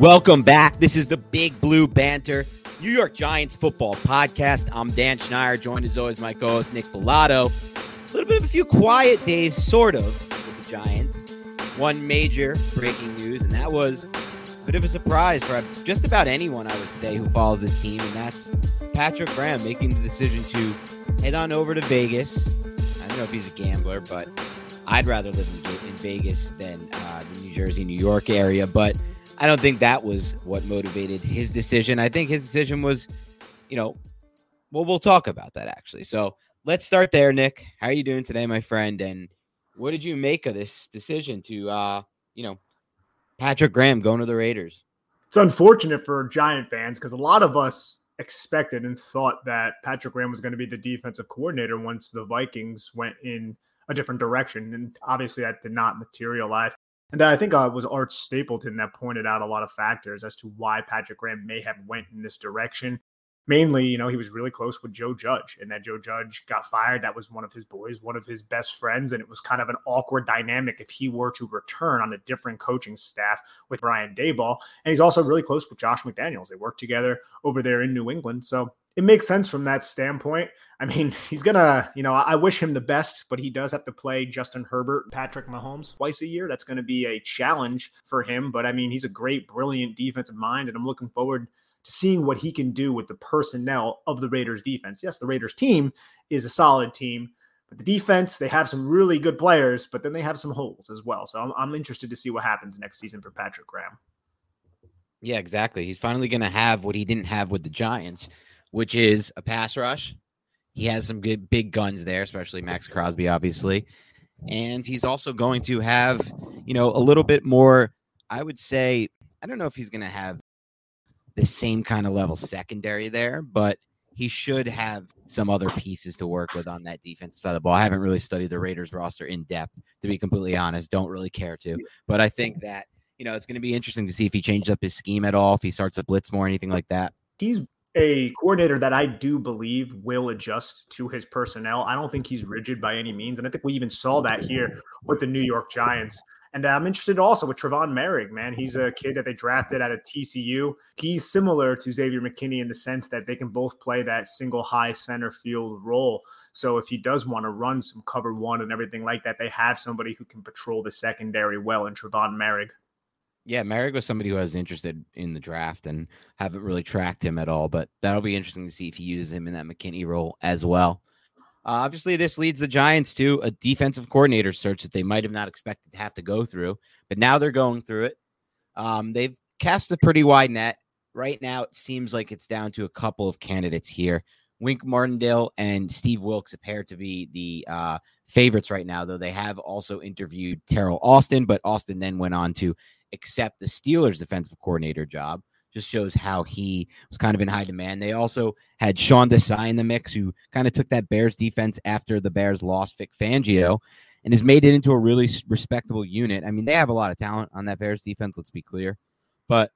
Welcome back. This is the Big Blue Banter, New York Giants football podcast. I'm Dan Schneider, joined as always my co-host Nick Bellato. A little bit of a few quiet days, sort of, with the Giants. One major breaking news, and that was a bit of a surprise for just about anyone, I would say, who follows this team, and that's Patrick Graham making the decision to head on over to Vegas. I don't know if he's a gambler, but I'd rather live in, Vegas than uh, the New Jersey, New York area. But I don't think that was what motivated his decision. I think his decision was, you know, well, we'll talk about that actually. So let's start there, Nick. How are you doing today, my friend? And what did you make of this decision to, uh, you know, Patrick Graham going to the Raiders? It's unfortunate for Giant fans because a lot of us expected and thought that Patrick Graham was going to be the defensive coordinator once the Vikings went in a different direction. And obviously, that did not materialize. And I think uh, it was Art Stapleton that pointed out a lot of factors as to why Patrick Graham may have went in this direction. Mainly, you know, he was really close with Joe Judge, and that Joe Judge got fired. That was one of his boys, one of his best friends, and it was kind of an awkward dynamic if he were to return on a different coaching staff with Brian Daboll. And he's also really close with Josh McDaniels. They work together over there in New England, so it makes sense from that standpoint. I mean, he's gonna, you know, I wish him the best, but he does have to play Justin Herbert, Patrick Mahomes twice a year. That's to be a challenge for him. But I mean, he's a great, brilliant defensive mind, and I'm looking forward to seeing what he can do with the personnel of the Raiders defense. Yes, the Raiders team is a solid team, but the defense, they have some really good players, but then they have some holes as well. So I'm, I'm interested to see what happens next season for Patrick Graham. Yeah, exactly. He's finally going to have what he didn't have with the Giants which is a pass rush. He has some good big guns there, especially Maxx Crosby, obviously. And he's also going to have, you know, a little bit more, I would say, I don't know if he's going to have the same kind of level secondary there, but he should have some other pieces to work with on that defensive side of the ball. I haven't really studied the Raiders roster in depth, to be completely honest. Don't really care to. But I think that, you know, it's going to be interesting to see if he changes up his scheme at all, if he starts to blitz more, anything like that. He's a coordinator that I do believe will adjust to his personnel. I don't think he's rigid by any means. And I think we even saw that here with the New York Giants. And uh, I'm interested also with Trevon Moehrig, man. He's a kid that they drafted out of TCU. He's similar to Xavier McKinney in the sense that they can both play that single high center field role. So if he does want to run some cover one and everything like that, they have somebody who can patrol the secondary well in Trevon Moehrig. Yeah, Moehrig was somebody who I was interested in the draft and haven't really tracked him at all, but that'll be interesting to see if he uses him in that McKinney role as well. Uh, obviously, this leads the Giants to a defensive coordinator search that they might have not expected to have to go through, but now they're going through it. Um, they've cast a pretty wide net. Right now, it seems like it's down to a couple of candidates here. Wink Martindale and Steve Wilks appear to be the uh, favorites right now, though they have also interviewed Teryl Austin, but Austin then went on to accept the Steelers defensive coordinator job. Just shows how he was kind of in high demand. They also had Sean Desai in the mix, who kind of took that Bears defense after the Bears lost Vic Fangio and has made it into a really respectable unit. I mean, they have a lot of talent on that Bears defense, let's be clear. But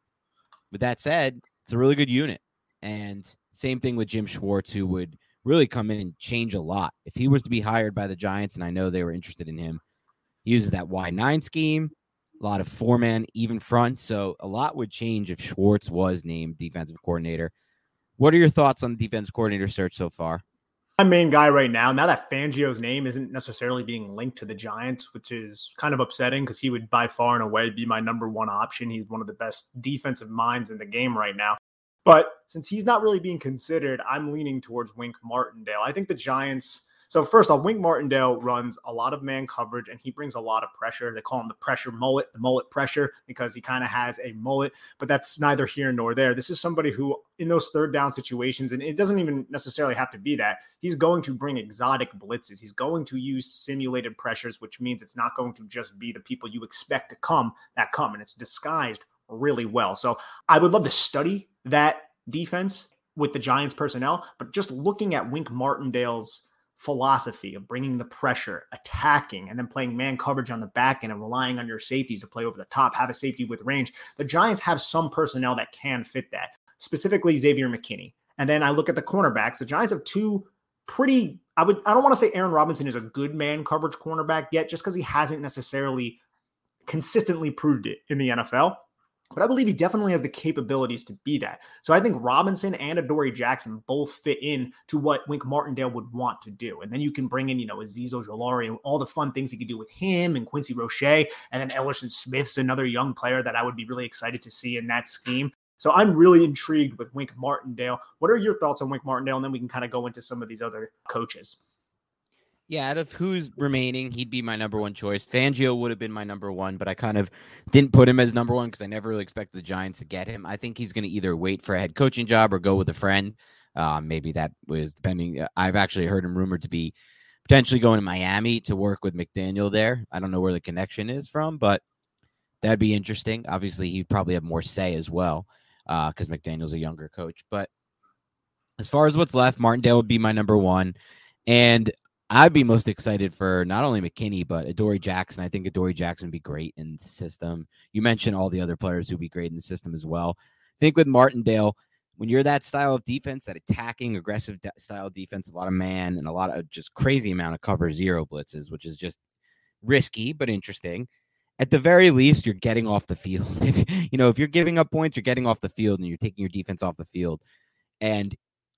with that said, it's a really good unit. And same thing with Jim Schwartz, who would really come in and change a lot. If he was to be hired by the Giants, and I know they were interested in him, he uses that wide 9 scheme, a lot of four man, even front. So a lot would change if Schwartz was named defensive coordinator. What are your thoughts on the defense coordinator search so far? My main guy right now, now that Fangio's name isn't necessarily being linked to the Giants, which is kind of upsetting because he would by far and away be my number one option. He's one of the best defensive minds in the game right now. But since he's not really being considered, I'm leaning towards Wink Martindale. I think the Giants so first off, Wink Martindale runs a lot of man coverage and he brings a lot of pressure. They call him the pressure mullet, the mullet pressure, because he kind of has a mullet, but that's neither here nor there. This is somebody who, in those third down situations, and it doesn't even necessarily have to be that, he's going to bring exotic blitzes. He's going to use simulated pressures, which means it's not going to just be the people you expect to come that come, and it's disguised really well. So I would love to study that defense with the Giants personnel, but just looking at Wink Martindale's philosophy of bringing the pressure, attacking, and then playing man coverage on the back end and relying on your safeties to play over the top, have a safety with range. The Giants have some personnel that can fit that, specifically Xavier McKinney. And then I look at the cornerbacks. The Giants have two pretty, I would, I don't want to say Aaron Robinson is a good man coverage cornerback yet, just because he hasn't necessarily consistently proved it in the NFL but I believe he definitely has the capabilities to be that. So I think Robinson and Adoree Jackson both fit in to what Wink Martindale would want to do. And then you can bring in, you know, Azeez Ojulari and all the fun things he could do with him and Quincy Roche. And then Elerson Smith's another young player that I would be really excited to see in that scheme. So I'm really intrigued with Wink Martindale. What are your thoughts on Wink Martindale? And then we can kind of go into some of these other coaches. Yeah, out of who's remaining, he'd be my number one choice. Fangio would have been my number one, but I kind of didn't put him as number one because I never really expected the Giants to get him. I think he's going to either wait for a head coaching job or go with a friend. Uh, maybe that was depending. Uh, I've actually heard him rumored to be potentially going to Miami to work with McDaniel there. I don't know where the connection is from, but that'd be interesting. Obviously, he'd probably have more say as well because uh, McDaniel's a younger coach. But as far as what's left, Martindale would be my number one. And I'd be most excited for not only McKinney but Adoree Jackson. I think Adoree Jackson would be great in the system. You mentioned all the other players who'd be great in the system as well. I think with Martindale, when you're that style of defense, that attacking, aggressive de- style defense, a lot of man and a lot of just crazy amount of cover zero blitzes, which is just risky but interesting. At the very least, you're getting off the field. If, you know, if you're giving up points, you're getting off the field and you're taking your defense off the field. And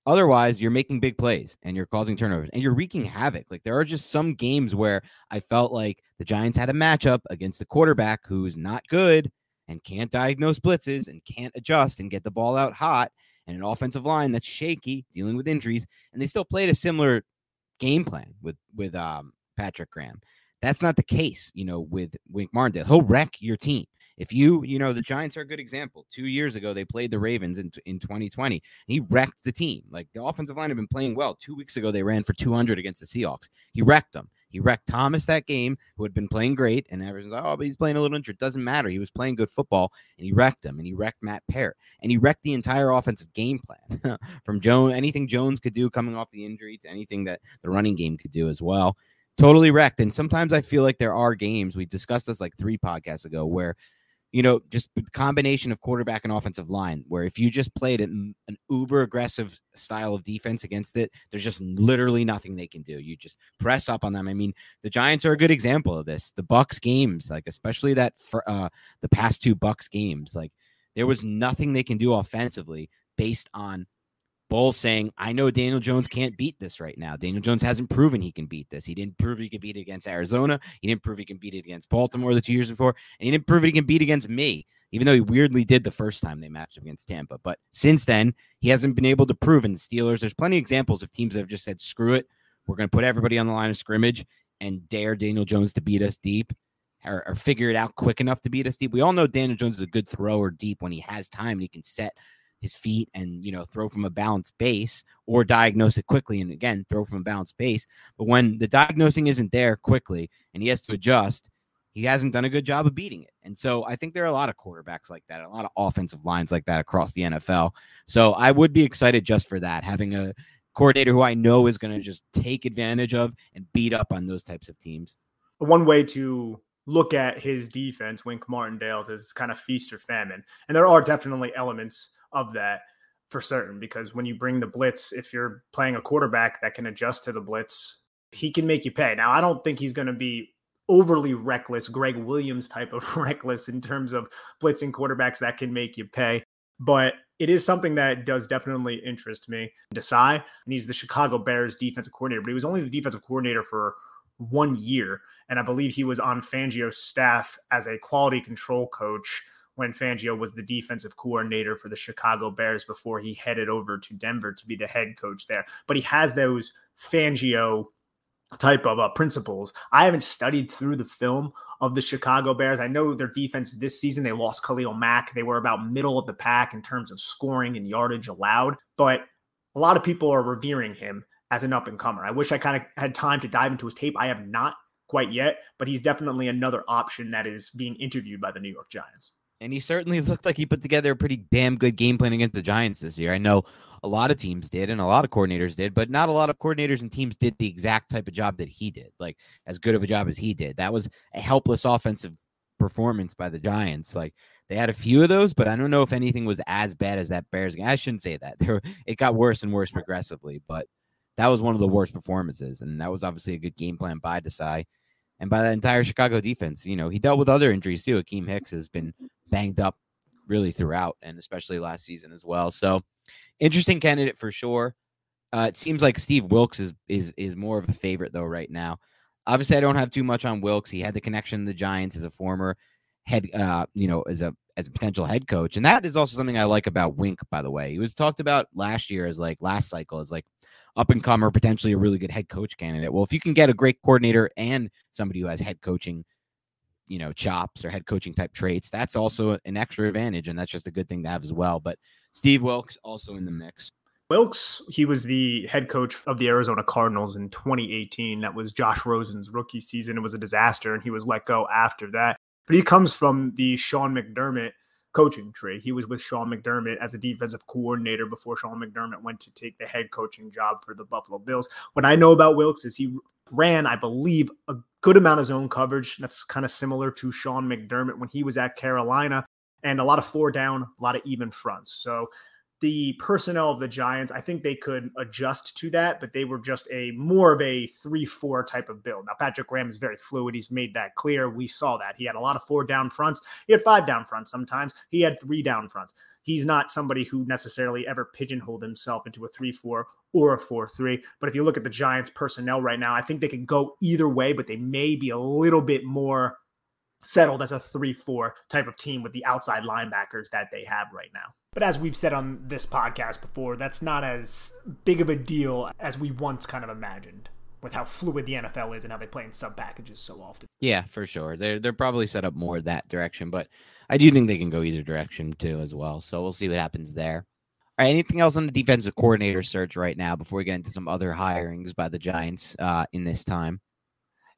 Otherwise, you're making big plays and you're causing turnovers and you're wreaking havoc. Like there are just some games where I felt like the Giants had a matchup against a quarterback who's not good and can't diagnose blitzes and can't adjust and get the ball out hot and an offensive line that's shaky, dealing with injuries, and they still played a similar game plan with with um, Patrick Graham. That's not the case, you know, with Wink Martindale. He'll wreck your team. If you, you know, the Giants are a good example. Two years ago, they played the Ravens in, in 2020. He wrecked the team. Like the offensive line had been playing well. Two weeks ago, they ran for 200 against the Seahawks. He wrecked them. He wrecked Thomas that game, who had been playing great, and everyone's like, "Oh, but he's playing a little injured." Doesn't matter. He was playing good football, and he wrecked him. And he wrecked Matt Peart, and he wrecked the entire offensive game plan from Jones. Anything Jones could do coming off the injury to anything that the running game could do as well. Totally wrecked. And sometimes I feel like there are games we discussed this like three podcasts ago where you know, just combination of quarterback and offensive line, where if you just played an, an uber aggressive style of defense against it, there's just literally nothing they can do. You just press up on them. I mean, the Giants are a good example of this. The Bucs games, like especially that for uh, the past two Bucs games, like there was nothing they can do offensively based on Bowles saying, I know Daniel Jones can't beat this right now. Daniel Jones hasn't proven he can beat this. He didn't prove he can beat it against Arizona. He didn't prove he can beat it against Baltimore the two years before. And he didn't prove he can beat against me, even though he weirdly did the first time they matched up against Tampa. But since then, he hasn't been able to prove in the Steelers. There's plenty of examples of teams that have just said, screw it. We're going to put everybody on the line of scrimmage and dare Daniel Jones to beat us deep. Or, or, figure it out quick enough to beat us deep. We all know Daniel Jones is a good thrower deep when he has time and he can set his feet and you know throw from a balanced base or diagnose it quickly and again throw from a balanced base but when the diagnosing isn't there quickly and he has to adjust he hasn't done a good job of beating it. And so I think there are a lot of quarterbacks like that, a lot of offensive lines like that across the NFL. So I would be excited just for that, having a coordinator who I know is going to just take advantage of and beat up on those types of teams. One way to look at his defense, Wink Martindale's, is kind of feast or famine. And there are definitely elements of that for certain because when you bring the blitz, if you're playing a quarterback that can adjust to the blitz, he can make you pay. Now, I don't think he's going to be overly reckless, Gregg Williams type of reckless in terms of blitzing quarterbacks that can make you pay. But it is something that does definitely interest me. Desai, and he's the Chicago Bears defensive coordinator, but he was only the defensive coordinator for one year. And I believe he was on Fangio's staff as a quality control coach when Fangio was the defensive coordinator for the Chicago Bears before he headed over to Denver to be the head coach there. But he has those Fangio type of uh, principles. I haven't studied through the film of the Chicago Bears. I know their defense this season, they lost Khalil Mack. They were about middle of the pack in terms of scoring and yardage allowed, but a lot of people are revering him as an up and comer. I wish I kind of had time to dive into his tape. I have not quite yet, but he's definitely another option that is being interviewed by the New York Giants. And he certainly looked like he put together a pretty damn good game plan against the Giants this year. I know a lot of teams did and a lot of coordinators did, but not a lot of coordinators and teams did the exact type of job that he did, like as good of a job as he did. That was a helpless offensive performance by the Giants. Like they had a few of those, but I don't know if anything was as bad as that Bears game. I shouldn't say that. There, it got worse and worse progressively, but that was one of the worst performances, and that was obviously a good game plan by Desai and by the entire Chicago defense. You know, he dealt with other injuries too. Akiem Hicks has been banged up really throughout, and especially last season as well. So interesting candidate for sure. Uh, it seems like Steve Wilks is is is more of a favorite though right now. Obviously, I don't have too much on Wilks. He had the connection to the Giants as a former head, uh, you know, as a as a potential head coach, and that is also something I like about Wink. By the way, he was talked about last year as like last cycle as like up and comer, potentially a really good head coach candidate. Well, if you can get a great coordinator and somebody who has head coaching you know, chops or head coaching type traits, that's also an extra advantage. And that's just a good thing to have as well. But Steve Wilks also in the mix. Wilks, he was the head coach of the Arizona Cardinals in 2018. That was Josh Rosen's rookie season. It was a disaster, and he was let go after that. But he comes from the Sean McDermott coaching tree. He was with Sean McDermott as a defensive coordinator before Sean McDermott went to take the head coaching job for the Buffalo Bills. What I know about Wilks is he ran, I believe, a good amount of zone coverage. That's kind of similar to Sean McDermott when he was at Carolina, and a lot of four down, a lot of even fronts. So the personnel of the Giants, I think they could adjust to that, but they were just a more of a three-four type of build. Now Patrick Graham is very fluid; he's made that clear. We saw that he had a lot of four down fronts. He had five down fronts sometimes. He had three down fronts. He's not somebody who necessarily ever pigeonholed himself into a three-four or a 4 3. But if you look at the Giants' personnel right now, I think they can go either way, but they may be a little bit more settled as a 3 4 type of team with the outside linebackers that they have right now. But as we've said on this podcast before, that's not as big of a deal as we once kind of imagined with how fluid the NFL is and how they play in sub packages so often. Yeah, for sure. They're they're probably set up more that direction, but I do think they can go either direction too as well. So we'll see what happens there. All right, anything else on the defensive coordinator search right now before we get into some other hirings by the Giants uh, in this time?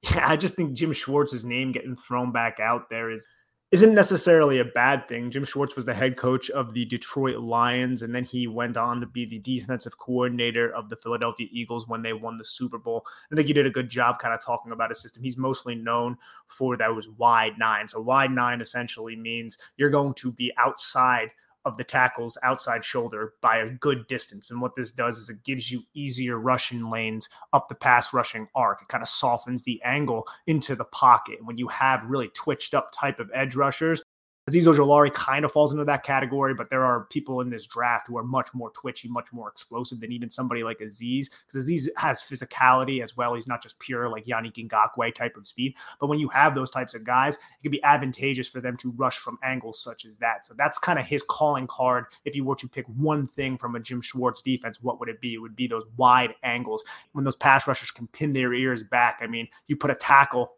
Yeah, I just think Jim Schwartz's name getting thrown back out there is isn't necessarily a bad thing. Jim Schwartz was the head coach of the Detroit Lions, and then he went on to be the defensive coordinator of the Philadelphia Eagles when they won the Super Bowl. I think he did a good job kind of talking about his system. He's mostly known for those wide nine. So, wide nine essentially means you're going to be outside of the tackle's outside shoulder by a good distance. And what this does is it gives you easier rushing lanes up the pass rushing arc. It kind of softens the angle into the pocket. When you have really twitched up type of edge rushers, Azeez Ojulari kind of falls into that category, but there are people in this draft who are much more twitchy, much more explosive than even somebody like Azeez, because Azeez has physicality as well. He's not just pure like Yannick Ngakoue type of speed. But when you have those types of guys, it can be advantageous for them to rush from angles such as that. So that's kind of his calling card. If you were to pick one thing from a Jim Schwartz defense, what would it be? It would be those wide angles. When those pass rushers can pin their ears back, I mean, you put a tackle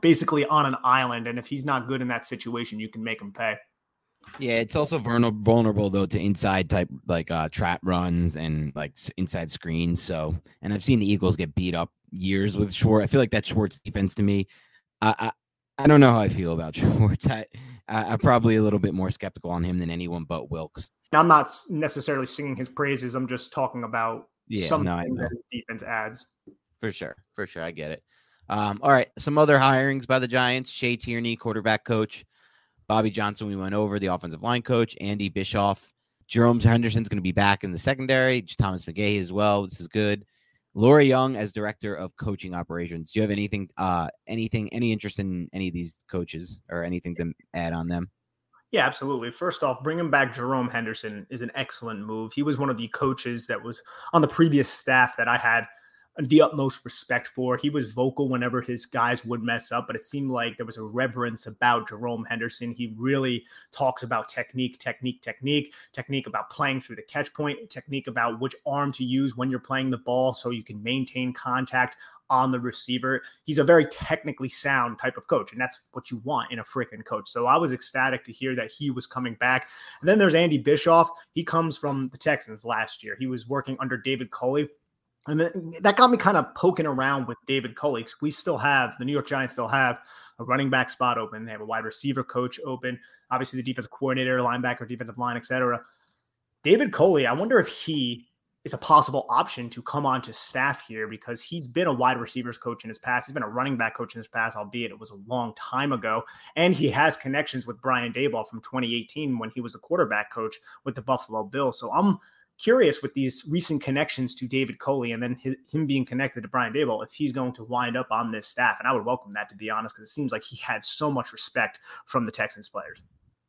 basically on an island. And if he's not good in that situation, you can make him pay. Yeah, it's also vulnerable though to inside type like uh trap runs and like inside screens. So, and I've seen the Eagles get beat up years with Schwartz. I feel like that Schwartz defense to me, I, I don't know how I feel about Schwartz. I, I'm probably a little bit more skeptical on him than anyone but Wilks. I'm not necessarily singing his praises. I'm just talking about yeah, something no, that defense adds. For sure, for sure, I get it. Um, all right, some other hirings by the Giants: Shea Tierney, quarterback coach; Bobby Johnson, we went over the offensive line coach; Andy Bischoff, Jerome Henderson's going to be back in the secondary. Thomas McGaughey as well. This is good. Laura Young as director of coaching operations. Do you have anything, uh, anything, any interest in any of these coaches or anything to add on them? Yeah, absolutely. First off, bringing back Jerome Henderson is an excellent move. He was one of the coaches that was on the previous staff that I had the utmost respect for. He was vocal whenever his guys would mess up, but it seemed like there was a reverence about Jerome Henderson. He really talks about technique, technique, technique, technique about playing through the catch point, technique about which arm to use when you're playing the ball so you can maintain contact on the receiver. He's a very technically sound type of coach, and that's what you want in a freaking coach. So I was ecstatic to hear that he was coming back. And then there's Andy Bischoff. He comes from the Texans last year. He was working under David Culley and then mm, that got me kind of poking around with David Culley. We still have the New York Giants still have a running back spot open. They have a wide receiver coach open. Obviously, the defensive coordinator, linebacker, defensive line, etc. David Culley, I wonder if he is a possible option to come onto staff here because he's been a wide receivers coach in his past. He's been a running back coach in his past, albeit it was a long time ago. And he has connections with Brian Daboll from 2018 when he was the quarterback coach with the Buffalo Bills. So I'm curious with these recent connections to David Culley and then his, him being connected to Brian Daboll if he's going to wind up on this staff. And I would welcome that to be honest, because it seems like he had so much respect from the Texans players.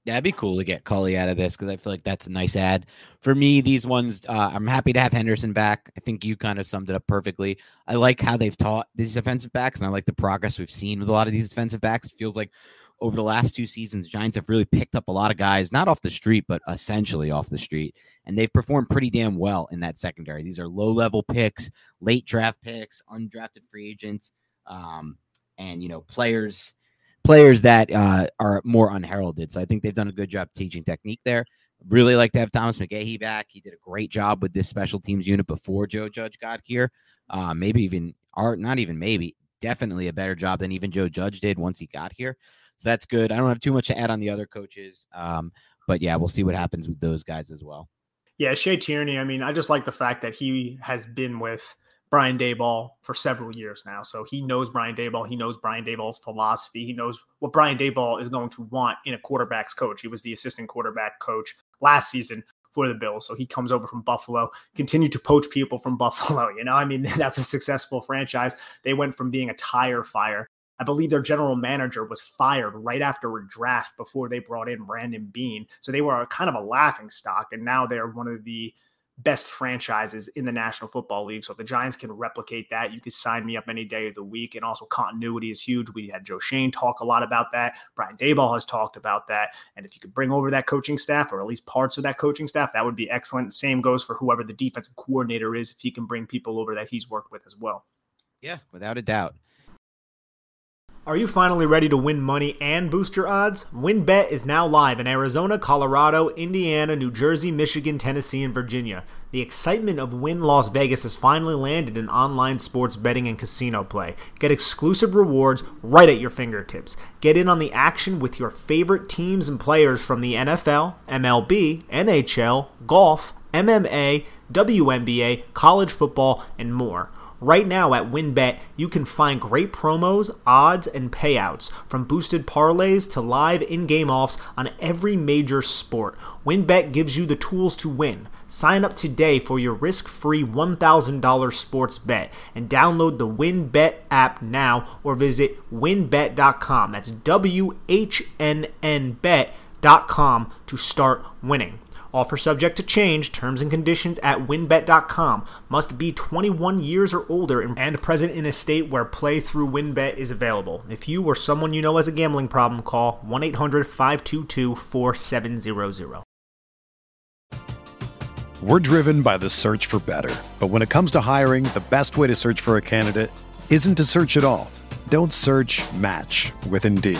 That'd be cool to get Culley out of this because I feel like that's a nice ad. For me, these ones, uh, I'm happy to have Henderson back. I think you kind of summed it up perfectly. I like how they've taught these defensive backs, and I like the progress we've seen with a lot of these defensive backs. It feels like over the last two seasons, Giants have really picked up a lot of guys, not off the street, but essentially off the street. And they've performed pretty damn well in that secondary. These are low level picks, late draft picks, undrafted free agents, um, and, you know, players. Players that uh, are more unheralded. So I think they've done a good job teaching technique there. Really like to have Thomas McGaughey back. He did a great job with this special teams unit before Joe Judge got here. Uh, maybe even, or not even maybe, definitely a better job than even Joe Judge did once he got here. So that's good. I don't have too much to add on the other coaches. Um, but yeah, we'll see what happens with those guys as well. Yeah, Shea Tierney. I mean, I just like the fact that he has been with Brian Daboll for several years now. So he knows Brian Daboll. He knows Brian Daboll's philosophy. He knows what Brian Daboll is going to want in a quarterback's coach. He was the assistant quarterback coach last season for the Bills. So he comes over from Buffalo, continue to poach people from Buffalo. You know, I mean, that's a successful franchise. They went from being a tire fire I believe their general manager was fired right after a draft before they brought in Brandon Beane. So they were kind of a laughing stock, and now they're one of the best franchises in the National Football League. So if the Giants can replicate that, you could sign me up any day of the week. And also continuity is huge. We had Joe Schoen talk a lot about that. Brian Daboll has talked about that. And if you could bring over that coaching staff or at least parts of that coaching staff, that would be excellent. Same goes for whoever the defensive coordinator is, if he can bring people over that he's worked with as well. Yeah, without a doubt. Are you finally ready to win money and boost your odds? WynnBET is now live in Arizona, Colorado, Indiana, New Jersey, Michigan, Tennessee, and Virginia. The excitement of Wynn Las Vegas has finally landed in online sports betting and casino play. Get exclusive rewards right at your fingertips. Get in on the action with your favorite teams and players from the NFL, MLB, NHL, golf, MMA, WNBA, college football, and more. Right now at WynnBET, you can find great promos, odds, and payouts from boosted parlays to live in game offs on every major sport. WynnBET gives you the tools to win. Sign up today for your risk free $1,000 sports bet and download the WinBet app now or visit wynnbet.com. That's W H N N bet.com to start winning. Offer subject to change. Terms and conditions at wynnbet.com. Must be 21 years or older and present in a state where play through WynnBET is available. If you or someone you know has a gambling problem, call 1 800 522 4700. We're driven by the search for better. But when it comes to hiring, the best way to search for a candidate isn't to search at all. Don't search match with Indeed.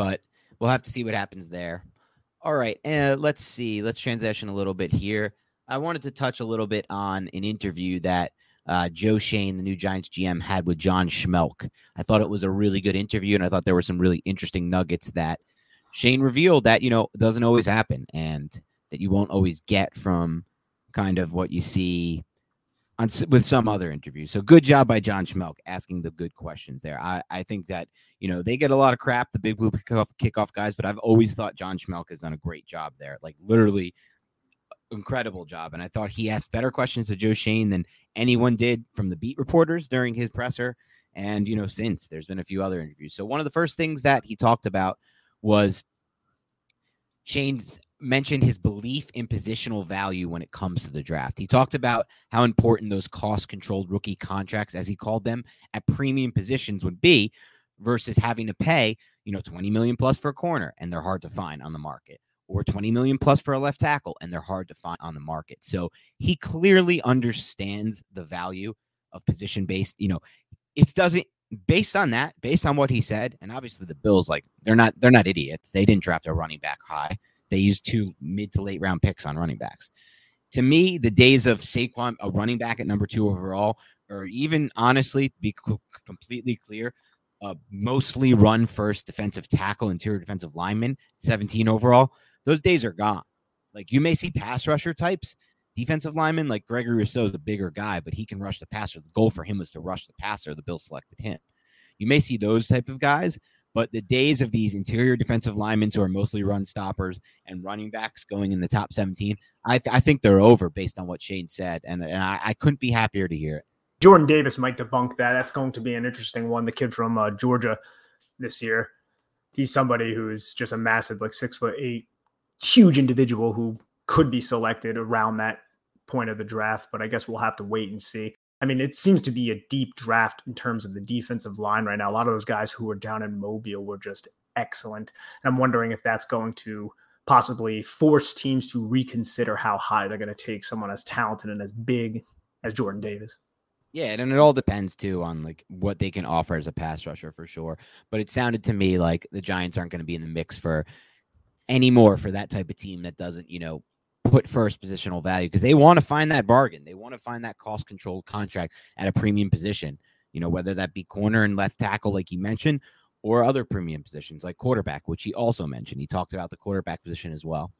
but we'll have to see what happens there. All right, uh, let's see. Let's transition a little bit here. I wanted to touch a little bit on an interview that uh, Joe Schoen, the new Giants GM, had with John Schmeelk. I thought it was a really good interview, and I thought there were some really interesting nuggets that Schoen revealed that you know doesn't always happen, and that you won't always get from kind of what you see on with some other interviews. So good job by John Schmeelk asking the good questions there. I, I think that you know they get a lot of crap, the big blue kickoff, kickoff guys, but I've always thought John Schmeelk has done a great job there, like literally uh, incredible job. And I thought he asked better questions to Joe Schoen than anyone did from the beat reporters during his presser. And you know, since there's been a few other interviews. So one of the first things that he talked about was Schoen's mentioned his belief in positional value when it comes to the draft. He talked about how important those cost controlled rookie contracts, as he called them, at premium positions would be versus having to pay, you know, 20 million plus for a corner and they're hard to find on the market or 20 million plus for a left tackle and they're hard to find on the market. So he clearly understands the value of position based, you know, it doesn't based on that, based on what he said, and obviously the Bills like they're not they're not idiots. They didn't draft a running back high. They used two mid to late round picks on running backs. To me, the days of Saquon, a running back at number two overall, or even honestly, be completely clear, a mostly run first defensive tackle, interior defensive lineman, 17 overall, those days are gone. Like you may see pass rusher types, defensive lineman like Gregory Rousseau is a bigger guy, but he can rush the passer. The goal for him was to rush the passer. The Bills selected him. You may see those type of guys, but the days of these interior defensive linemen who are mostly run stoppers and running backs going in the top 17, I, th- I think they're over based on what Schoen said. And, and I, I, couldn't be happier to hear it. Jordan Davis might debunk that. That's going to be an interesting one. The kid from uh, Georgia this year. He's somebody who's just a massive, like six foot eight, huge individual who could be selected around that point of the draft. But I guess we'll have to wait and see. I mean, it seems to be a deep draft in terms of the defensive line right now. A lot of those guys who were down in Mobile were just excellent. And I'm wondering if that's going to possibly force teams to reconsider how high they're going to take someone as talented and as big as Jordan Davis. Yeah, and it all depends too on like what they can offer as a pass rusher for sure. But it sounded to me like the Giants aren't going to be in the mix for anymore for that type of team that doesn't, you know, put first positional value because they want to find that bargain. They want to find that cost controlled contract at a premium position, you know, whether that be corner and left tackle, like you mentioned, or other premium positions like quarterback, which he also mentioned. He talked about the quarterback position as well.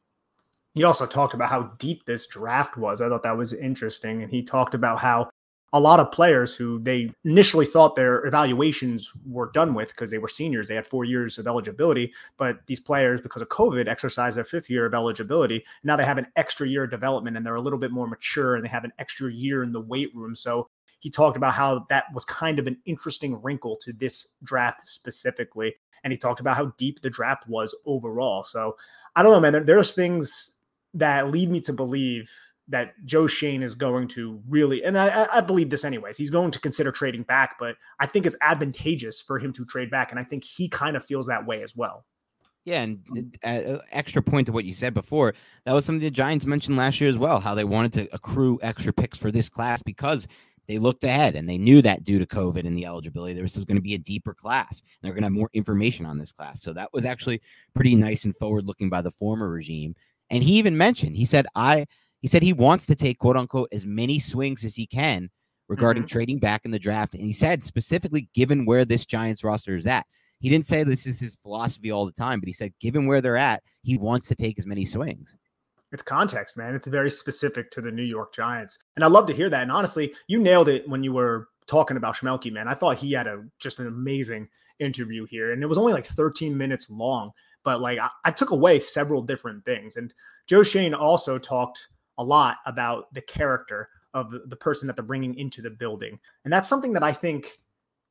He also talked about how deep this draft was. I thought that was interesting. And he talked about how a lot of players who they initially thought their evaluations were done with because they were seniors. They had four years of eligibility, but these players, because of COVID, exercised their fifth year of eligibility. Now they have an extra year of development and they're a little bit more mature and they have an extra year in the weight room. So he talked about how that was kind of an interesting wrinkle to this draft specifically. And he talked about how deep the draft was overall. So I don't know, man. there's things that lead me to believe that Joe Schoen is going to really, and I, I, believe this anyways, he's going to consider trading back, but I think it's advantageous for him to trade back. And I think he kind of feels that way as well. Yeah, and uh, extra point to what you said before, that was something the Giants mentioned last year as well, how they wanted to accrue extra picks for this class because they looked ahead and they knew that due to COVID and the eligibility, there was, was going to be a deeper class. And they're going to have more information on this class. So that was actually pretty nice and forward looking by the former regime. And he even mentioned, he said, I, he said he wants to take quote unquote as many swings as he can regarding mm-hmm. trading back in the draft. And he said specifically, given where this Giants roster is at, he didn't say this is his philosophy all the time, but he said, given where they're at, he wants to take as many swings it's context, man. It's very specific to the New York Giants. And I love to hear that. And honestly, you nailed it when you were talking about Schmeelk, man. I thought he had a just an amazing interview here. And it was only like 13 minutes long, but like I, I took away several different things. And Joe Schoen also talked a lot about the character of the, person that they're bringing into the building. And that's something that I think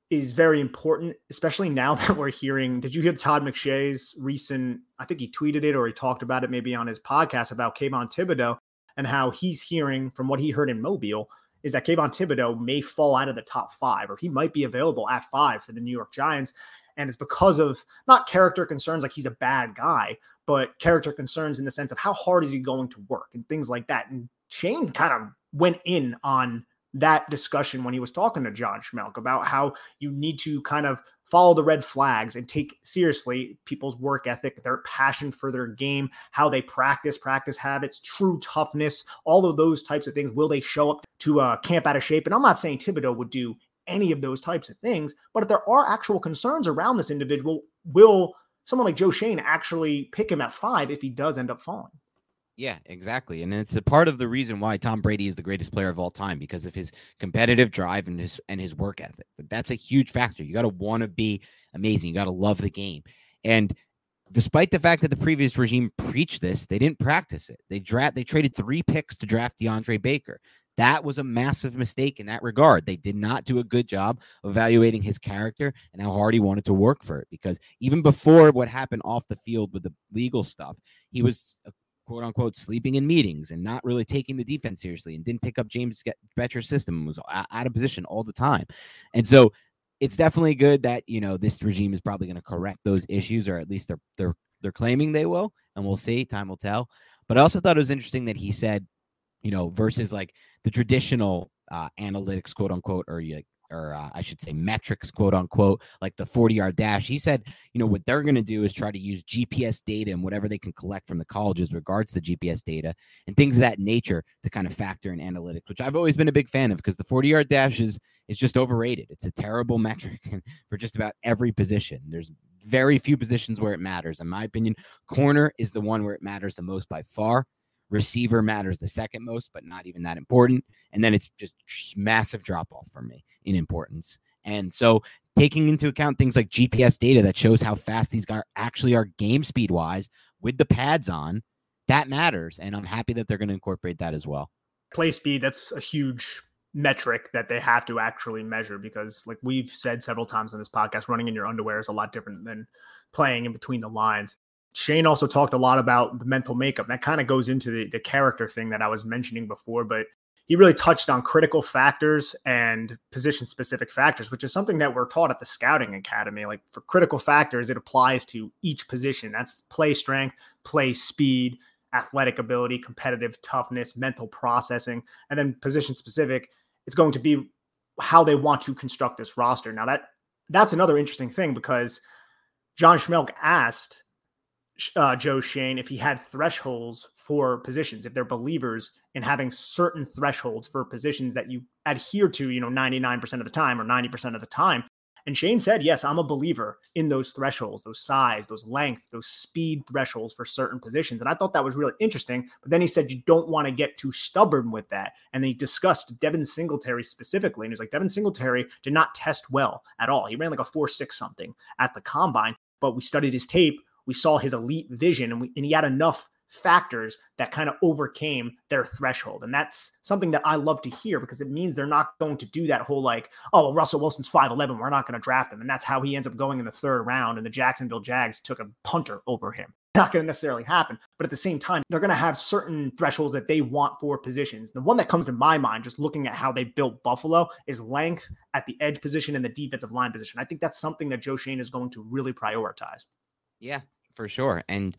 is very important, especially now that we're hearing. Did you hear Todd McShay's recent? I think he tweeted it or he talked about it maybe on his podcast about Kayvon Thibodeaux and how he's hearing from what he heard in Mobile is that Kayvon Thibodeaux may fall out of the top five or he might be available at five for the New York Giants. And it's because of not character concerns like he's a bad guy, but character concerns in the sense of how hard is he going to work and things like that. And Schoen kind of went in on that discussion when he was talking to John Schmeelk about how you need to kind of follow the red flags and take seriously people's work ethic, their passion for their game, how they practice, practice habits, true toughness, all of those types of things. Will they show up to uh, camp out of shape? And I'm not saying Thibodeaux would do any of those types of things, but if there are actual concerns around this individual, will someone like Joe Schoen actually pick him at five if he does end up falling? Yeah, exactly. And it's a part of the reason why Tom Brady is the greatest player of all time because of his competitive drive and his and his work ethic. But that's a huge factor. You got to want to be amazing. You got to love the game. And despite the fact that the previous regime preached this, they didn't practice it. They draft they traded 3 picks to draft DeAndre Baker. That was a massive mistake in that regard. They did not do a good job evaluating his character and how hard he wanted to work for it. Because even before what happened off the field with the legal stuff, he was uh, quote unquote sleeping in meetings and not really taking the defense seriously and didn't pick up James Bettcher's system was out of position all the time. And so it's definitely good that, you know, this regime is probably going to correct those issues or at least they're they're they're claiming they will and we'll see, time will tell. But I also thought it was interesting that he said, you know, versus like the traditional uh, analytics, quote unquote, or like or uh, I should say metrics, quote unquote, like the 40 yard dash. He said, you know, what they're going to do is try to use GPS data and whatever they can collect from the colleges regards to GPS data and things of that nature to kind of factor in analytics, which I've always been a big fan of because the 40 yard dash is, is just overrated. It's a terrible metric for just about every position. There's very few positions where it matters. In my opinion, corner is the one where it matters the most by far. Receiver matters the second most, but not even that important. And then it's just massive drop off for me in importance. And so taking into account things like GPS data that shows how fast these guys actually are game speed wise with the pads on, that matters. And I'm happy that they're going to incorporate that as well. Play speed, that's a huge metric that they have to actually measure because like we've said several times on this podcast running in your underwear is a lot different than playing in between the lines Schoen also talked a lot about the mental makeup. That kind of goes into the, the character thing that I was mentioning before, but he really touched on critical factors and position specific factors, which is something that we're taught at the scouting academy. Like for critical factors, it applies to each position. That's play strength, play speed, athletic ability, competitive toughness, mental processing, and then position specific. It's going to be how they want to construct this roster. Now that that's another interesting thing because John Schmeelk asked uh, Joe Schoen if he had thresholds for positions, if they're believers in having certain thresholds for positions that you adhere to, you know, 99% of the time or 90% of the time. And Schoen said, yes, I'm a believer in those thresholds, those size, those length, those speed thresholds for certain positions. And I thought that was really interesting. But then he said, you don't want to get too stubborn with that. And he discussed Devin Singletary specifically. And he was like, Devin Singletary did not test well at all. He ran like a 4 6 something at the combine. But we studied his tape we saw his elite vision and, we, and he had enough factors that kind of overcame their threshold. And that's something that I love to hear because it means they're not going to do that whole like, oh, well, Russell Wilson's 5'11, we're not going to draft him. And that's how he ends up going in the third round. And the Jacksonville Jags took a punter over him. Not going to necessarily happen. But at the same time, they're going to have certain thresholds that they want for positions. The one that comes to my mind, just looking at how they built Buffalo, is length at the edge position and the defensive line position. I think that's something that Joe Schoen is going to really prioritize. Yeah, for sure. And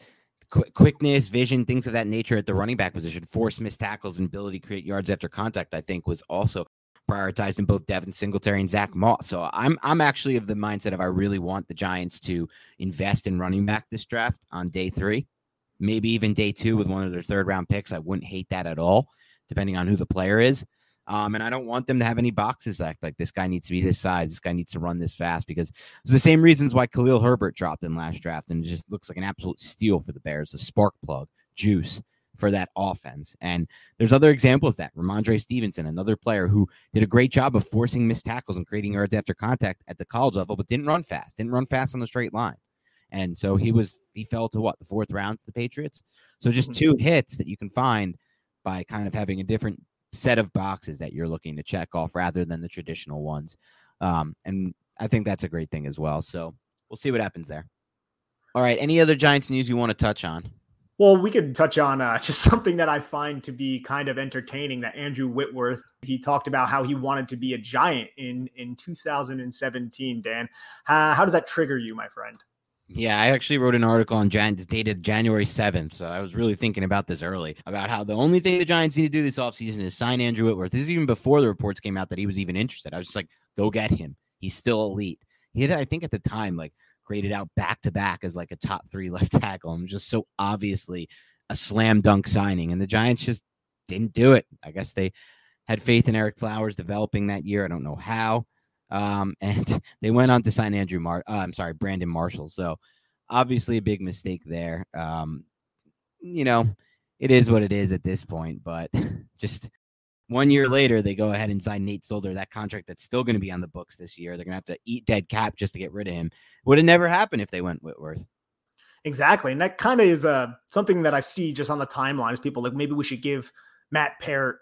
qu- quickness, vision, things of that nature at the running back position, force missed tackles, and ability to create yards after contact, I think was also prioritized in both Devin Singletary and Zach Moss. So I'm I'm actually of the mindset of I really want the Giants to invest in running back this draft on day three, maybe even day two with one of their third round picks. I wouldn't hate that at all, depending on who the player is. Um, and I don't want them to have any boxes like like this guy needs to be this size, this guy needs to run this fast because it's the same reasons why Khalil Herbert dropped in last draft and it just looks like an absolute steal for the Bears, the spark plug, juice for that offense. And there's other examples that Rhamondre Stevenson, another player who did a great job of forcing missed tackles and creating yards after contact at the college level, but didn't run fast, didn't run fast on the straight line. And so he was he fell to what the fourth round to the Patriots. So just mm-hmm. two hits that you can find by kind of having a different set of boxes that you're looking to check off rather than the traditional ones. Um, and I think that's a great thing as well. So we'll see what happens there. All right. Any other Giants news you want to touch on? Well, we could touch on uh, just something that I find to be kind of entertaining. That Andrew Whitworth he talked about how he wanted to be a giant in in 2017. Dan, uh, how does that trigger you, my friend? Yeah, I actually wrote an article on Giants dated January 7th. So I was really thinking about this early about how the only thing the Giants need to do this offseason is sign Andrew Whitworth. This is even before the reports came out that he was even interested. I was just like, go get him. He's still elite. He had, I think at the time, like graded out back to back as like a top three left tackle. I'm just so obviously a slam dunk signing. And the Giants just didn't do it. I guess they had faith in Ereck Flowers developing that year. I don't know how. Um, and they went on to sign Andrew Mar. Uh, I'm sorry, Brandon Marshall. So obviously a big mistake there. Um, you know, it is what it is at this point. But just one year later, they go ahead and sign Nate Solder, that contract that's still going to be on the books this year. They're going to have to eat dead cap just to get rid of him. Would have never happened if they went Whitworth. Exactly, and that kind of is uh, something that I see just on the timeline. Is people like maybe we should give Matt Peart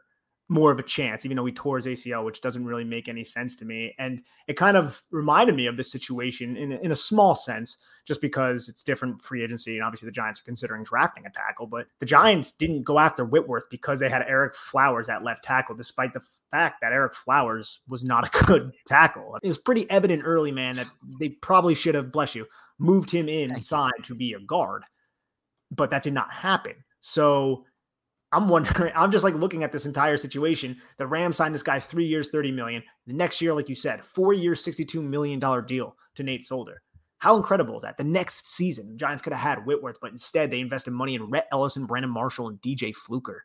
more of a chance, even though he tore his ACL, which doesn't really make any sense to me. And it kind of reminded me of this situation in, in a small sense, just because it's different free agency. And obviously, the Giants are considering drafting a tackle, but the Giants didn't go after Whitworth because they had Ereck Flowers at left tackle, despite the fact that Ereck Flowers was not a good tackle. It was pretty evident early, man, that they probably should have, bless you, moved him inside to be a guard, but that did not happen. So I'm wondering, I'm just like looking at this entire situation. The Rams signed this guy three years, 30 million. The next year, like you said, four years, $62 million deal to Nate Solder. How incredible is that? The next season, the Giants could have had Whitworth, but instead they invested money in Rhett Ellison, Brandon Marshall, and DJ Fluker.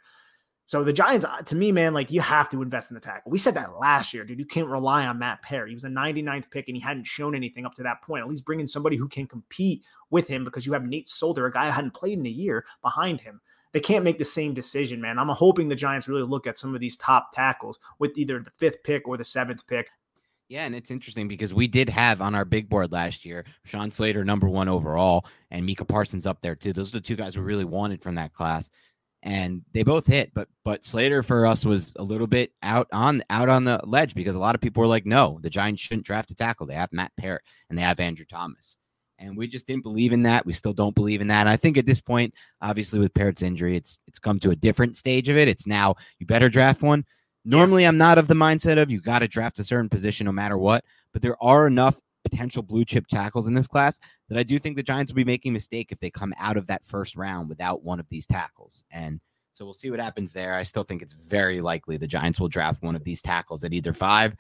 So the Giants, uh, to me, man, like you have to invest in the tackle. We said that last year, dude. You can't rely on Matt Peart. He was a 99th pick and he hadn't shown anything up to that point. At least bring in somebody who can compete with him because you have Nate Solder, a guy who hadn't played in a year, behind him they can't make the same decision, man. I'm hoping the Giants really look at some of these top tackles with either the fifth pick or the seventh pick. Yeah, and it's interesting because we did have on our big board last year Sean Slater, number one overall, and Micah Parsons up there too. Those are the two guys we really wanted from that class, and they both hit. But but Slater for us was a little bit out on out on the ledge because a lot of people were like, no, the Giants shouldn't draft a tackle. They have Matt Peart and they have Andrew Thomas. And we just didn't believe in that. We still don't believe in that. And I think at this point, obviously with Peart's injury, it's it's come to a different stage of it. It's now you better draft one. Normally, I'm not of the mindset of you got to draft a certain position no matter what, but there are enough potential blue chip tackles in this class that I do think the Giants will be making a mistake if they come out of that first round without one of these tackles. And so we'll see what happens there. I still think it's very likely the Giants will draft one of these tackles at either five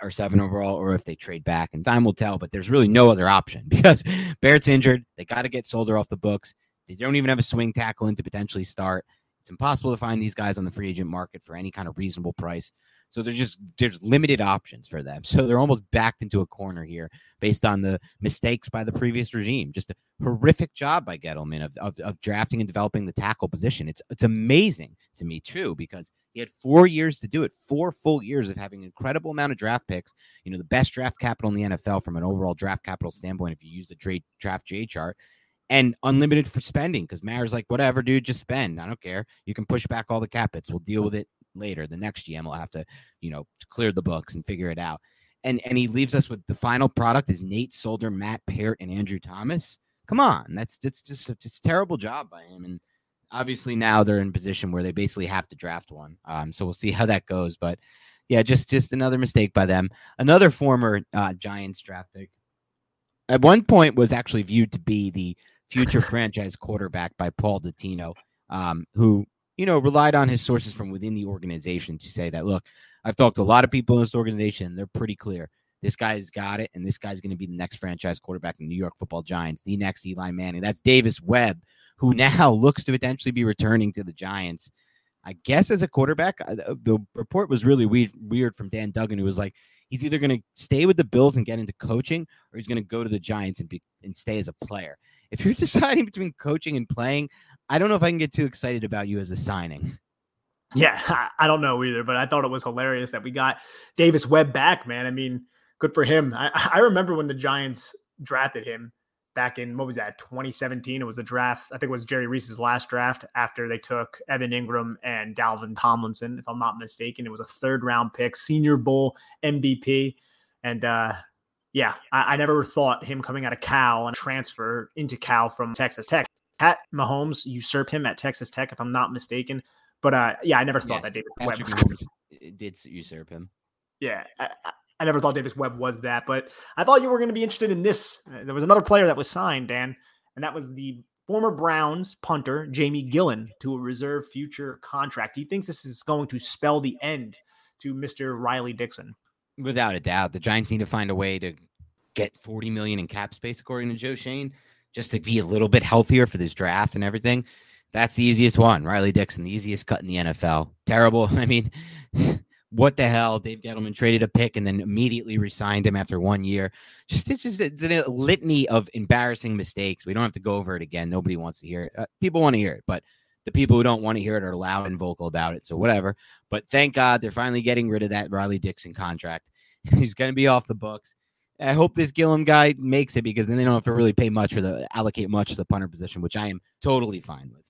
or seven overall, or if they trade back. And time will tell. But there's really no other option because Barrett's injured. They got to get Solder off the books. They don't even have a swing tackle in to potentially start. It's impossible to find these guys on the free agent market for any kind of reasonable price. So there's just there's limited options for them. So they're almost backed into a corner here based on the mistakes by the previous regime. Just a horrific job by Gettleman of, of, of drafting and developing the tackle position. It's it's amazing to me too because he had four years to do it, four full years of having an incredible amount of draft picks. You know, the best draft capital in the NFL from an overall draft capital standpoint. If you use the draft J chart, and unlimited for spending because Mara's like, whatever, dude, just spend. I don't care. You can push back all the cap hits. We'll deal with it later. The next GM will have to, you know, clear the books and figure it out. And and he leaves us with the final product is Nate Solder, Matt Peart, and Andrew Thomas. Come on, that's that's just a, just a terrible job by him. And obviously now they're in a position where they basically have to draft one. Um, so we'll see how that goes. But yeah, just just another mistake by them. Another former uh, Giants draft pick at one point was actually viewed to be the future franchise quarterback by Paul Dottino, um, who you know, relied on his sources from within the organization to say that, look, I've talked to a lot of people in this organization. They're pretty clear. This guy's got it, and this guy's going to be the next franchise quarterback in the New York football Giants, the next Eli Manning. That's Davis Webb, who now looks to potentially be returning to the Giants. I guess as a quarterback, the report was really weird, weird from Dan Duggan, who was like, he's either going to stay with the Bills and get into coaching, or he's going to go to the Giants and be and stay as a player. If you're deciding between coaching and playing, I don't know if I can get too excited about you as a signing. Yeah, I don't know either, but I thought it was hilarious that we got Davis Webb back, man. I mean, good for him. I, I remember when the Giants drafted him back in what was that 2017 it was the draft i think it was jerry reese's last draft after they took evan engram and dalvin tomlinson if i'm not mistaken it was a third round pick senior bowl mvp and uh yeah I, I never thought him coming out of cal and transfer into cal from texas tech pat mahomes usurp him at texas tech if i'm not mistaken but uh yeah i never thought yes, that david Webb was did usurp him yeah I, I never thought Davis Webb was that, but I thought you were going to be interested in this. Uh, there was another player that was signed, Dan, and that was the former Browns punter Jamie Gillan to a reserve future contract. Do you think this is going to spell the end to Mr. Riley Dixon? Without a doubt, the Giants need to find a way to get 40 million in cap space, according to Joe Schoen, just to be a little bit healthier for this draft and everything. That's the easiest one. Riley Dixon, the easiest cut in the NFL. Terrible. I mean, what the hell? Dave Gettleman traded a pick and then immediately resigned him after one year. Just it's just it's a litany of embarrassing mistakes. We don't have to go over it again. Nobody wants to hear it. Uh, people want to hear it, but the people who don't want to hear it are loud and vocal about it. So whatever. But thank God they're finally getting rid of that Riley Dixon contract. He's going to be off the books. I hope this Gillan guy makes it because then they don't have to really pay much for the allocate much to the punter position, which I am totally fine with.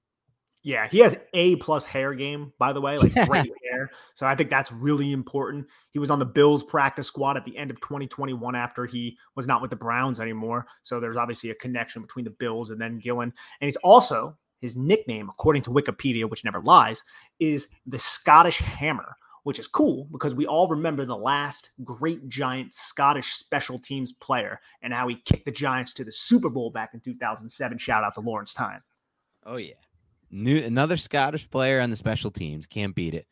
Yeah, he has a plus hair game, by the way, like great hair. So I think that's really important. He was on the Bills practice squad at the end of 2021 after he was not with the Browns anymore. So there's obviously a connection between the Bills and then Gillan. And he's also his nickname, according to Wikipedia, which never lies, is the Scottish Hammer, which is cool because we all remember the last great Giant Scottish special teams player and how he kicked the Giants to the Super Bowl back in 2007. Shout out to Lawrence Tynes. Oh yeah. New another Scottish player on the special teams. Can't beat it.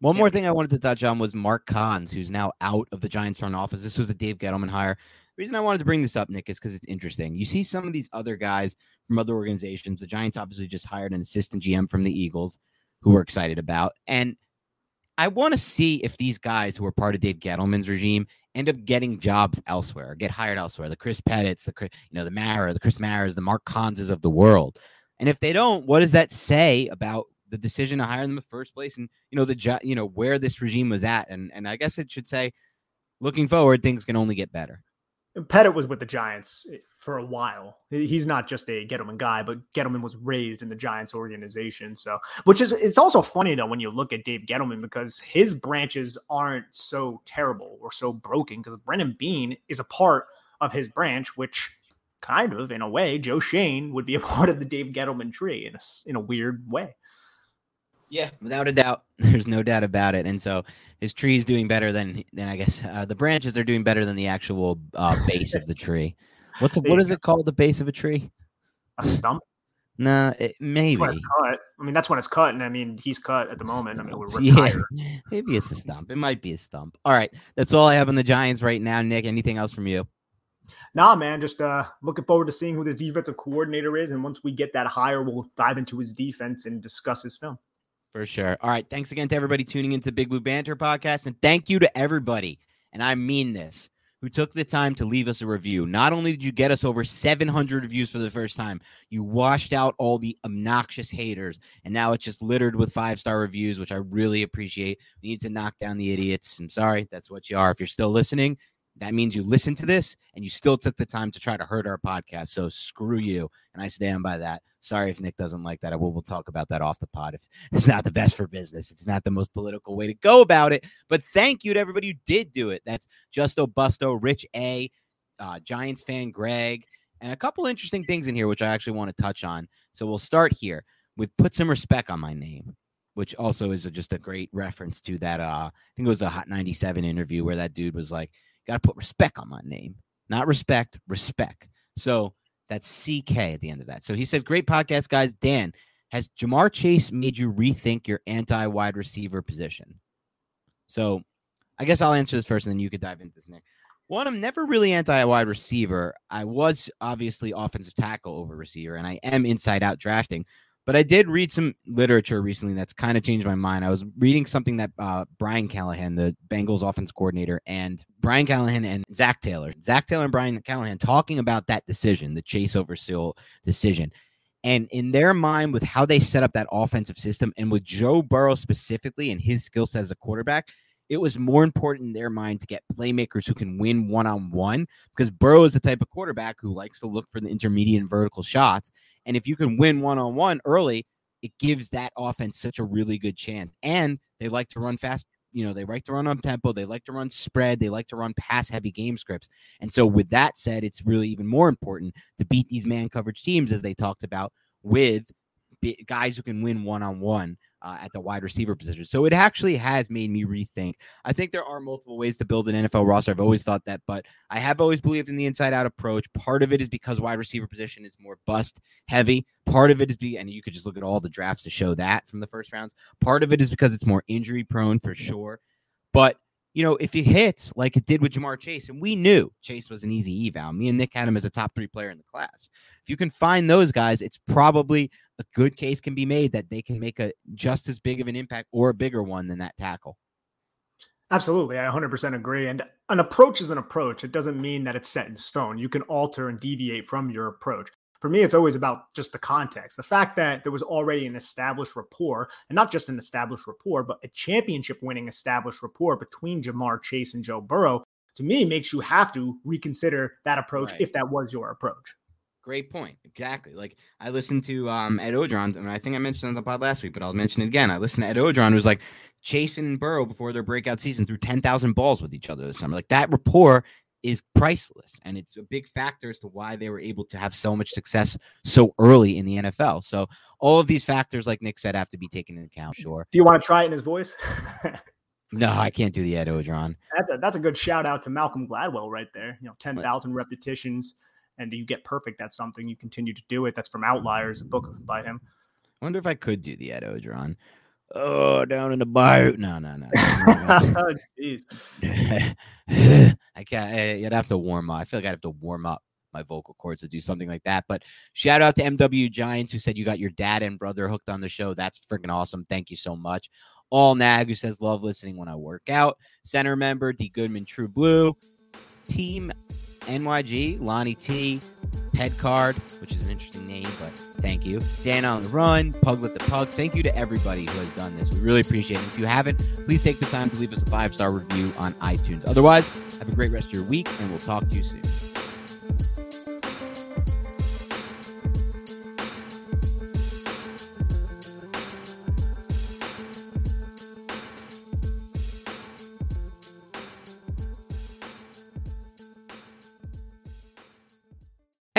One more thing I wanted to touch on was Mark Koontz, who's now out of the Giants front office. This was a Dave Gettleman hire. The reason I wanted to bring this up, Nick, is because it's interesting. You see some of these other guys from other organizations. The Giants obviously just hired an assistant GM from the Eagles, who we're excited about. And I want to see if these guys who are part of Dave Gettleman's regime end up getting jobs elsewhere, get hired elsewhere. The Chris Pettits, the you know the Mara, the Chris Maras, the Mark Koontzes of the world. And if they don't, what does that say about the decision to hire them in the first place? And you know the you know where this regime was at, and and I guess it should say, looking forward, things can only get better. Pettit was with the Giants eh, for a while. He's not just a Gettleman guy, but Gettleman was raised in the Giants organization. So, which is it's also funny though when you look at Dave Gettleman because his branches aren't so terrible or so broken because Brandon Beane is a part of his branch, which kind of in a way, Joe Schoen would be a part of the Dave Gettleman tree in a, in a weird way. Yeah, without a doubt, there's no doubt about it. And so his tree is doing better than than I guess uh, the branches are doing better than the actual uh, base of the tree. What's a, what is it called? The base of a tree? A stump. Nah, it, maybe. I mean, that's when it's cut, and I mean, he's cut at the moment. I mean, we're retired. Yeah, maybe it's a stump. It might be a stump. All right, that's all I have on the Giants right now. Nick, anything else from you? nah, man, just uh, looking forward to seeing who this defensive coordinator is. And once we get that hire, we'll dive into his defense and discuss his film. For sure. All right. Thanks again to everybody tuning into the Big Blue Banter podcast. And thank you to everybody, and I mean this, who took the time to leave us a review. Not only did you get us over 700 reviews for the first time, you washed out all the obnoxious haters. And now it's just littered with five star reviews, which I really appreciate. We need to knock down the idiots. I'm sorry. That's what you are. If you're still listening, that means you listened to this and you still took the time to try to hurt our podcast. So screw you. And I stand by that. Sorry if Nick doesn't like that. I will we'll talk about that off the pod. If it's not the best for business, it's not the most political way to go about it. But thank you to everybody who did do it. That's Justo Busto, Rich A, uh, Giants fan Greg, and a couple interesting things in here, which I actually want to touch on. So we'll start here with put some respect on my name which also is just a great reference to that. Uh, I think it was a Hot 97 interview where that dude was like, Got to put respect on my name. Not respect, respect. So that's CK at the end of that. So he said, Great podcast, guys. Dan, Has Ja'Marr Chase made you rethink your anti wide receiver position? So I guess I'll answer this first and then you could dive into this, Nick. One, I'm never really anti wide receiver. I was obviously offensive tackle over receiver, and I am inside out drafting. But I did read some literature recently that's kind of changed my mind. I was reading something that uh, Brian Callahan, the Bengals offense coordinator, and Brian Callahan and Zac Taylor, Zac Taylor and Brian Callahan talking about that decision, the Chase over Sewell decision. And in their mind, with how they set up that offensive system and with Joe Burrow specifically and his skill set as a quarterback, it was more important in their mind to get playmakers who can win one on one because Burrow is the type of quarterback who likes to look for the intermediate and vertical shots. And if you can win one on one early, it gives that offense such a really good chance. And they like to run fast. You know, they like to run on tempo. They like to run spread. They like to run pass heavy game scripts. And so, with that said, it's really even more important to beat these man coverage teams, as they talked about, with guys who can win one on one at the wide receiver position. So it actually has made me rethink. I think there are multiple ways to build an NFL roster. I've always thought that, but I have always believed in the inside out approach. Part of it is because wide receiver position is more bust heavy. Part of it is be, and you could just look at all the drafts to show that from the first rounds. Part of it is because it's more injury prone for sure. But you know, if it hits like it did with Ja'Marr Chase, and we knew Chase was an easy eval. Me and Nick had him as a top three player in the class. If you can find those guys, it's probably a good case can be made that they can make a just as big of an impact or a bigger one than that tackle. Absolutely. I 100% agree. And an approach is an approach. It doesn't mean that it's set in stone. You can alter and deviate from your approach for me, it's always about just the context. The fact that there was already an established rapport, and not just an established rapport, but a championship winning established rapport between Ja'Marr Chase and Joe Burrow, to me, makes you have to reconsider that approach right. if that was your approach. Great point. Exactly. Like I listened to um, Ed Orgeron, and I think I mentioned on the pod last week, but I'll mention it again. I listened to Ed Orgeron, who's like Chase and Burrow before their breakout season threw 10,000 balls with each other this summer. Like that rapport is priceless. And it's a big factor as to why they were able to have so much success so early in the NFL. So all of these factors, like Nick said, have to be taken into account. Sure. Do you want to try it in his voice? no, I can't do the Ed Orgeron. That's a that's a good shout out to Malcolm Gladwell right there. You know, ten thousand repetitions, and you get perfect at something. You continue to do it. That's from Outliers, a book by him. I wonder if I could do the Ed Orgeron oh, down in the bar. No, no, no. oh, jeez. I can't. I, you'd have to warm up. I feel like I'd have to warm up my vocal cords to do something like that. But shout out to MW Giants who said you got your dad and brother hooked on the show. That's freaking awesome. Thank you so much. All Nag who says love listening when I work out. Center member D Goodman True Blue. Team NYG, Lonnie T, Head Card, which is an interesting name, but thank you. Dan on the Run, Puglet the Pug. Thank you to everybody who has done this. We really appreciate it. If you haven't, please take the time to leave us a five star review on iTunes. Otherwise, have a great rest of your week, and we'll talk to you soon.